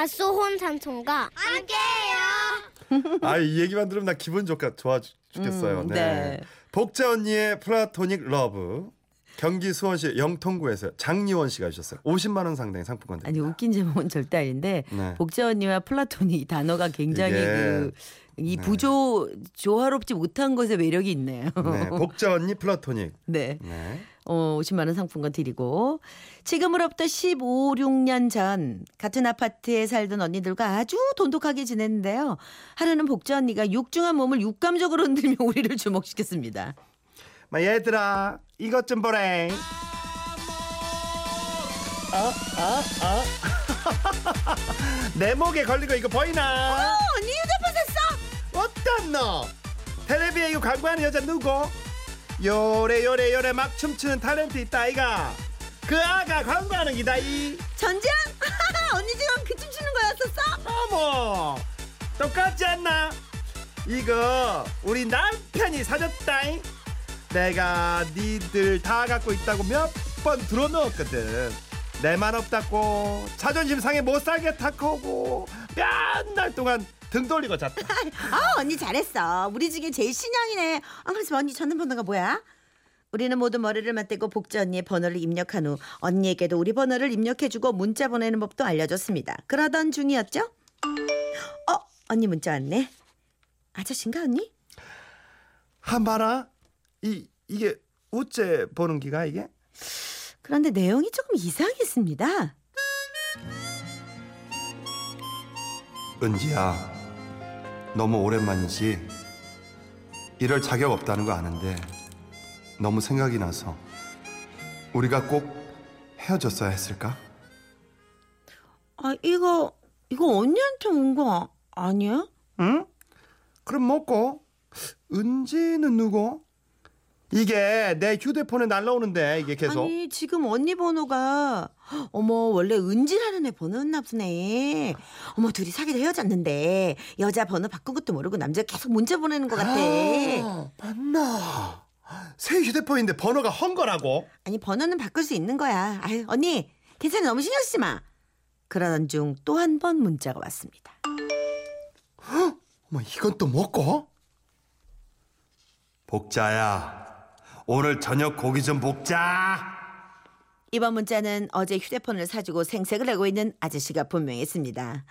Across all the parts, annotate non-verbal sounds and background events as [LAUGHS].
밭소혼 삼촌과 함께해요. [LAUGHS] 아, 이 얘기만 들으면 나 기분 좋게 좋아 죽- 죽겠어요. 음, 네. 네. 복자 언니의 플라토닉 러브. 경기 수원시 영통구에서 장리원 씨가 주셨어요. 50만 원 상당의 상품권 아니 드립니다. 웃긴 제목은 절대 아닌데 네. 복자 언니와 플라톤이 이 단어가 굉장히 이게- 그이 네. 부조 조화롭지 못한 것에 매력이 있네요. 네, 복자 언니 플라토닉. [LAUGHS] 네. 네. 어, 50만 원 상품권 드리고 지금으로부터 15, 6년 전 같은 아파트에 살던 언니들과 아주 돈독하게 지냈는데요. 하루는 복자 언니가 육중한 몸을 육감적으로 흔들며 [LAUGHS] 우리를 주목시켰습니다. 마 얘들아 이것 좀 보래. 어, 어, 어. [LAUGHS] 내 목에 거 이거 보이나? 어, 언니 휴대폰 샀어? 어떤 너? 텔레비에 이거 광고하는 여자 누구? 요래 요래 요래 막 춤추는 탤런트 있다 아이가. 그 아가 광고하는 기다 이. 전지현? 언니 지금 그 춤추는 거였었어? 어머 똑같지 않나? 이거 우리 남편이 사줬다잉. 내가 니들 다 갖고 있다고 몇 번 들어놓았거든. 내만 없다고 자존심 상해 못 살겠다고 몇 날 동안 등 돌리고 잤다. [LAUGHS] 아 언니 잘했어. 우리 중에 제일 신형이네. 아 그래서 언니 전화번호가 뭐야? 우리는 모두 머리를 맞대고 복자 언니의 번호를 입력한 후 언니에게도 우리 번호를 입력해주고 문자 보내는 법도 알려줬습니다. 그러던 중이었죠? 어 언니 문자 왔네. 아저씨인가 언니? 한바라 이 이게 우째 보는 기가 이게? 그런데 내용이 조금 이상했습니다. 은지야 너무 오랜만이지 이럴 자격 없다는 거 아는데 너무 생각이 나서 우리가 꼭 헤어졌어야 했을까? 아 이거 이거 언니한테 온 거 아니야? 응? 그럼 먹고 은지는 누구? 이게 내 휴대폰에 날라오는데 이게 계속 아니 지금 언니 번호가 어머 원래 은지라는 애 번호였나 보네. 어머 둘이 사귀다 헤어졌는데 여자 번호 바꾼 것도 모르고 남자가 계속 문자 보내는 것 같아. 아, 맞나? 새 휴대폰인데 번호가 헌 거라고? 아니 번호는 바꿀 수 있는 거야. 아유 언니 괜찮아 너무 신경 쓰지 마. 그러던 중 또 한 번 문자가 왔습니다. 어머 이건 또 먹고? 복자야 오늘 저녁 고기 좀 볶자 이번 문자는 어제 휴대폰을 사주고 생색을 내고 있는 아저씨가 분명했습니다.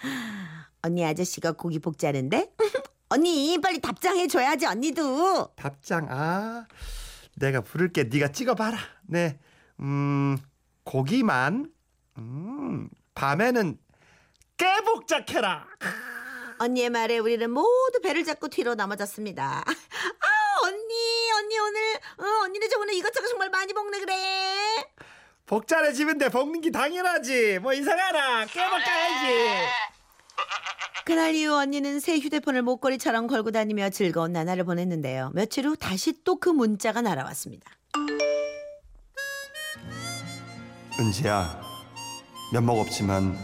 언니 아저씨가 고기 볶자는데 [LAUGHS] 언니 빨리 답장해 줘야지 언니도. 답장 아 내가 부를게 네가 찍어봐라 네 음 고기만 음 밤에는 깨복작해라 언니의 말에 우리는 모두 배를 잡고 뒤로 넘어졌습니다. 아 언니 언니 오늘 어, 언니네 저번에 이것저것 정말 많이 먹네 그래. 복자네 집인데 볶는 게 당연하지. 뭐 이상하나. 깨복가야지? 그날 이후 언니는 새 휴대폰을 목걸이처럼 걸고 다니며 즐거운 나날을 보냈는데요. 며칠 후 다시 또 그 문자가 날아왔습니다. 은지야 면목 없지만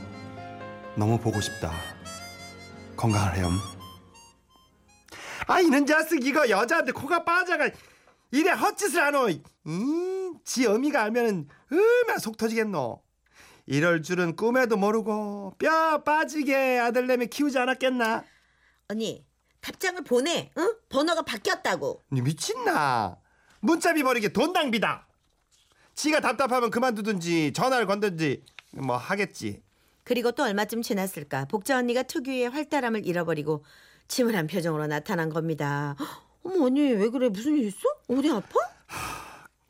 너무 보고 싶다. 건강하렴. 아 이는 자식 이거 여자한테 코가 빠져가 이래 헛짓을 하노 이지 어미가 알면은 얼마나 속 터지겠노 이럴 줄은 꿈에도 모르고 뼈 빠지게 아들내미 키우지 않았겠나 언니 답장을 보내. 응? 번호가 바뀌었다고. 니 미친나 문자비 버리게 돈 낭비다 지가 답답하면 그만두든지 전화를 건든지 뭐 하겠지 그리고 또 얼마쯤 지났을까 복자 언니가 특유의 활달함을 잃어버리고 침울한 표정으로 나타난 겁니다. 헉, 어머 언니 왜 그래 무슨 일 있어? 어디 아파?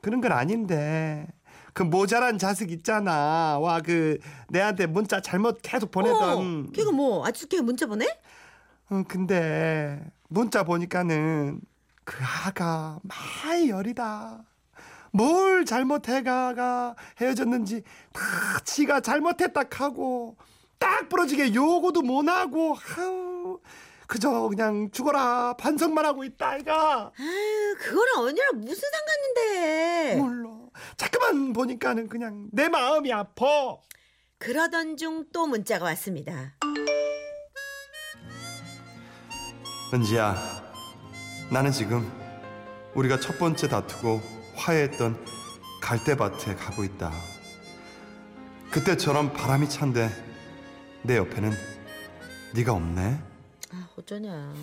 그런 건 아닌데 그 모자란 자식 있잖아 와 그 내한테 문자 잘못 계속 보내던 어, 걔가 뭐 아직도 걔 문자 보내? 응, 근데 문자 보니까는 그 아가 많이 열이다 뭘 잘못해가가 헤어졌는지 다 지가 잘못했다 하고 딱 부러지게 요거도 못하고 아우 그저 그냥 죽어라 반성만 하고 있다 아이가 아유 그거랑 언니랑 무슨 상관인데? 몰라 자꾸만 보니까는 그냥 내 마음이 아파 그러던 중 또 문자가 왔습니다. 은지야, 나는 지금 우리가 첫 번째 다투고 화해했던 갈대밭에 가고 있다. 그때처럼 바람이 찬데 내 옆에는 네가 없네. 아, 어쩌냐.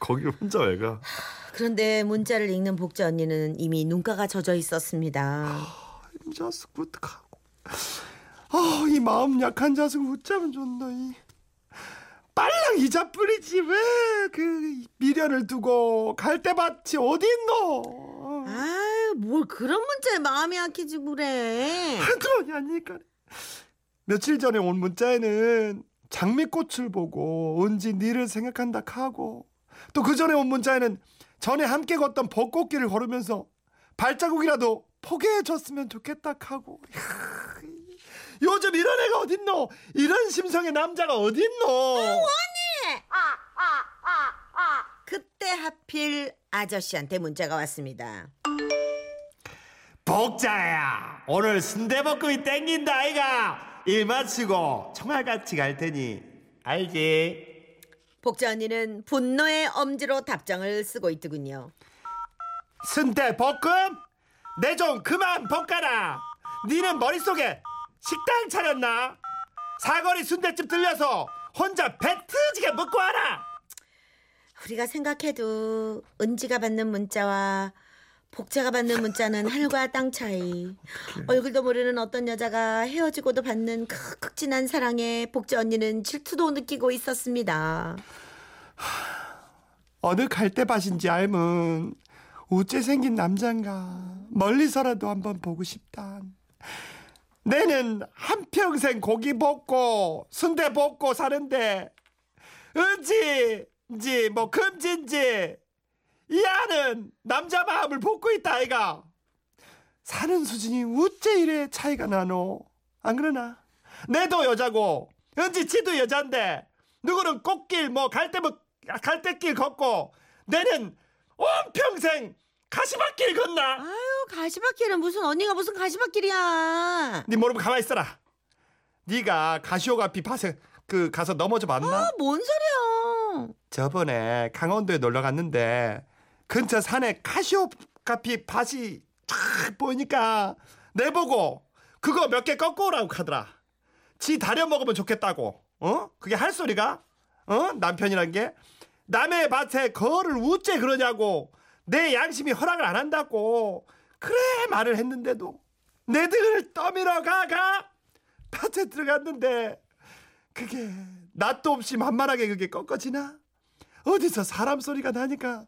거기를 혼자 왜 가? 그런데 문자를 읽는 복자 언니는 이미 눈가가 젖어 있었습니다. 이 자식 어떡하고. 아, 이 마음 약한 자식 웃자면 좋나 이. 빨랑 이자 뿌리지 왜 그 미련을 두고 갈대밭이 어디 있노? 아유, 뭘 그런 문자에 마음이 약해지고 그래. 아니니까. 며칠 전에 온 문자에는 장미꽃을 보고 은지 니를 생각한다 하고. 또 그 전에 온 문자에는 전에 함께 걷던 벚꽃길을 걸으면서 발자국이라도 포개해줬으면 좋겠다 하고. 이야, 요즘 이런 애가 어딨노? 이런 심성의 남자가 어딨노? 그때 하필 아저씨한테 문자가 왔습니다. 복자야 오늘 순대볶음이 땡긴다 아이가 일 마치고 청아같이 갈 테니 알지? 복자 언니는 분노의 엄지로 답장을 쓰고 있더군요. 순대 볶음? 내 좀 그만 볶아라 니는 머릿속에 식당 차렸나? 사거리 순대집 들려서 혼자 배 트지게 먹고 와라 우리가 생각해도 은지가 받는 문자와 복자가 받는 문자는 하늘과 땅 차이. 얼굴도 모르는 어떤 여자가 헤어지고도 받는 극진한 사랑에 복자 언니는 질투도 느끼고 있었습니다. 어느 갈대밭인지 알면 우째 생긴 남잔가 멀리서라도 한번 보고 싶다. 내는 한평생 고기 먹고 순대 먹고 사는데 은지인지 뭐 금지인지 이 아는 남자 마음을 볶고 있다 아이가. 사는 수준이 우째 이래 차이가 나노. 안 그러나? 내도 여자고 은지 지도 여잔데 누구는 꽃길 뭐 갈대 뭐 갈대길 걷고 내는 온 평생 가시밭길 걷나? 아유 가시밭길은 무슨 언니가 무슨 가시밭길이야. 네 모르면 가만히 있어라. 네가 가시오 가피 밭에 그 가서 넘어져 봤나? 아, 뭔 소리야. 저번에 강원도에 놀러 갔는데 근처 산에 카시오카피 밭이 쫙 보이니까 내보고 그거 몇 개 꺾어 오라고 하더라. 지 다려 먹으면 좋겠다고. 어? 그게 할 소리가? 어? 남편이란 게 남의 밭에 거를 우째 그러냐고 내 양심이 허락을 안 한다고 그래 말을 했는데도 내 등을 떠밀어 가가 밭에 들어갔는데 그게 낯도 없이 만만하게 그게 꺾어지나? 어디서 사람 소리가 나니까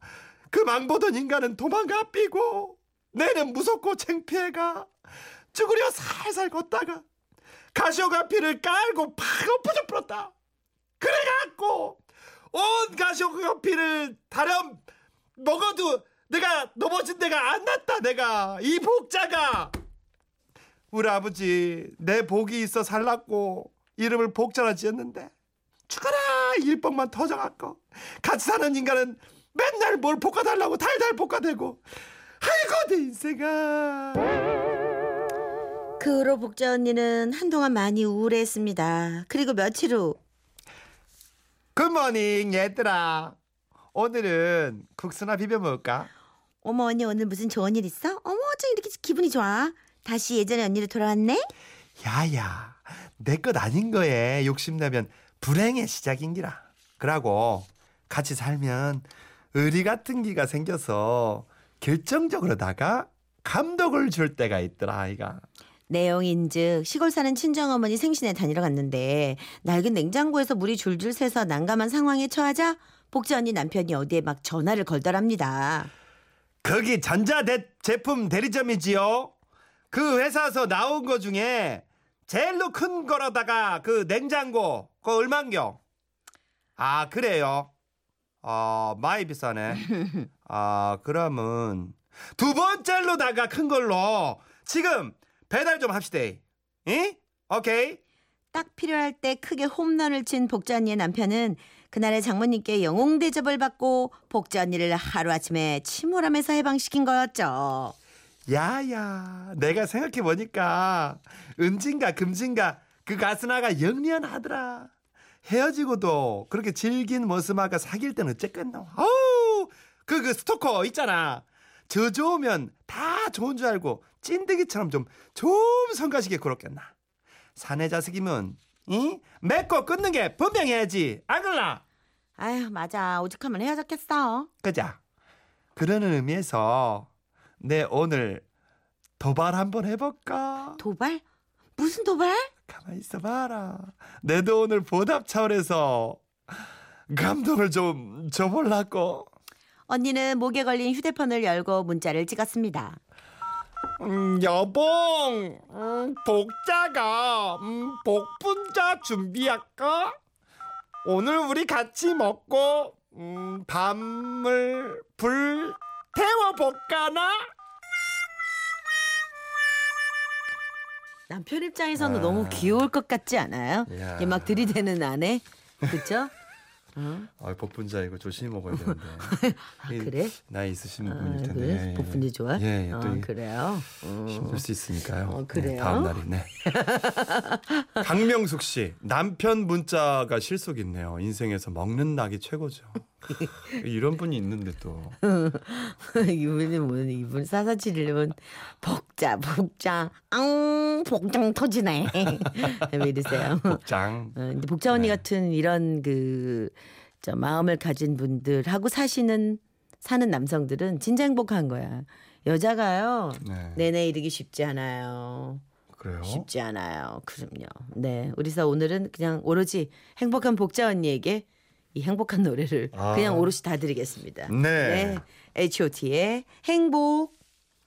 그 망 보던 인간은 도망가 삐고 내는 무섭고 창피해가 쭈그려 살살 걷다가 가시오가 피를 깔고 팍 엎어져 불었다. 그래갖고 온 가시오가 피를 다렴 먹어도 내가 넘어진 데가 안 났다 내가. 이 복자가. 우리 아버지 내 복이 있어 살랐고 이름을 복자라 지었는데 죽어라! 일복만 터져갖고 같이 사는 인간은 맨날 뭘 볶아달라고 달달 볶아대고 아이고 내 인생아 그 후로 복자 언니는 한동안 많이 우울했습니다. 그리고 며칠 후 굿모닝 얘들아 오늘은 국수나 비벼 먹을까? 어머 언니 오늘 무슨 좋은 일 있어? 어머 어쩜 이렇게 기분이 좋아? 다시 예전의 언니로 돌아왔네? 야야 내 것 아닌 거에 욕심내면 불행의 시작인기라 그러고 같이 살면 의리 같은 기가 생겨서 결정적으로다가 감독을 줄 때가 있더라 아이가 내용인즉 시골 사는 친정어머니 생신에 다니러 갔는데 낡은 냉장고에서 물이 줄줄 새서 난감한 상황에 처하자 복자 언니 남편이 어디에 막 전화를 걸더랍니다. 거기 전자 대, 제품 대리점이지요. 그 회사에서 나온 거 중에 제일로 큰 거로다가 그 냉장고 그 얼만겨? 아 그래요. 아 많이 비싸네. 아 그러면 두 번째로다가 큰 걸로 지금 배달 좀 합시다. 응? 오케이. 딱 필요할 때 크게 홈런을 친 복자 언니의 남편은 그날의 장모님께 영웅 대접을 받고 복자 언니를 하루아침에 침울함에서 해방시킨 거였죠. 야야 내가 생각해 보니까 은진가 금진가 그 가스나가 영리하더라 헤어지고도 그렇게 질긴 모습하고 사귈 때는 어쨌겠노 아우 그, 그 스토커 있잖아 저 좋으면 다 좋은 줄 알고 찐득이처럼 좀 좀 성가시게 그렇겠나 사내 자식이면 이 맺고 끊는 게 분명해야지. 아글라. 아휴 맞아 오직하면 헤어졌겠어. 그자. 그러는 의미에서 내 오늘 도발 한번 해볼까? 도발? 무슨 도발? 가만히 있어봐라. 내도 오늘 보답 차원에서 감동을 좀 줘볼라고. 언니는 목에 걸린 휴대폰을 열고 문자를 찍었습니다. 음, 여봉, 음, 복자가 음, 복분자 준비할까? 오늘 우리 같이 먹고 음, 밤을 불 태워볼까나? 남편 입장에서는 아. 너무 귀여울 것 같지 않아요? 야. 이게 막 들이대는 아내, 그렇죠? 아, 복분자 이거 조심히 먹어야 되는데. [LAUGHS] 이 그래? 나이 있으신 아, 분일 텐데. 그래? 예, 예. 복분자 좋아? 예, 예, 어, 또 이- 그래요. 어. 힘들 수 있으니까요. 어, 네, 그래요? 다음 날이 네. [LAUGHS] 강명숙 씨 남편 문자가 실속 있네요. 인생에서 먹는 낙이 최고죠. [LAUGHS] 이런 분이 있는데 또 [LAUGHS] 이분이 뭐 이분 사사치려면 복자 복자 앙 복장 터지네 [LAUGHS] 왜 이러세요? 복장. 어, 복자 언니 같은 이런 그 저 마음을 가진 분들하고 사시는 사는 남성들은 진짜 행복한 거야. 여자가요 네. 내내 이르기 쉽지 않아요. 그래요? 쉽지 않아요. 그럼요. 네, 우리서 오늘은 그냥 오로지 행복한 복자 언니에게 이 행복한 노래를 아. 그냥 오롯이 다 드리겠습니다. 네. 네, H.O.T의 행복.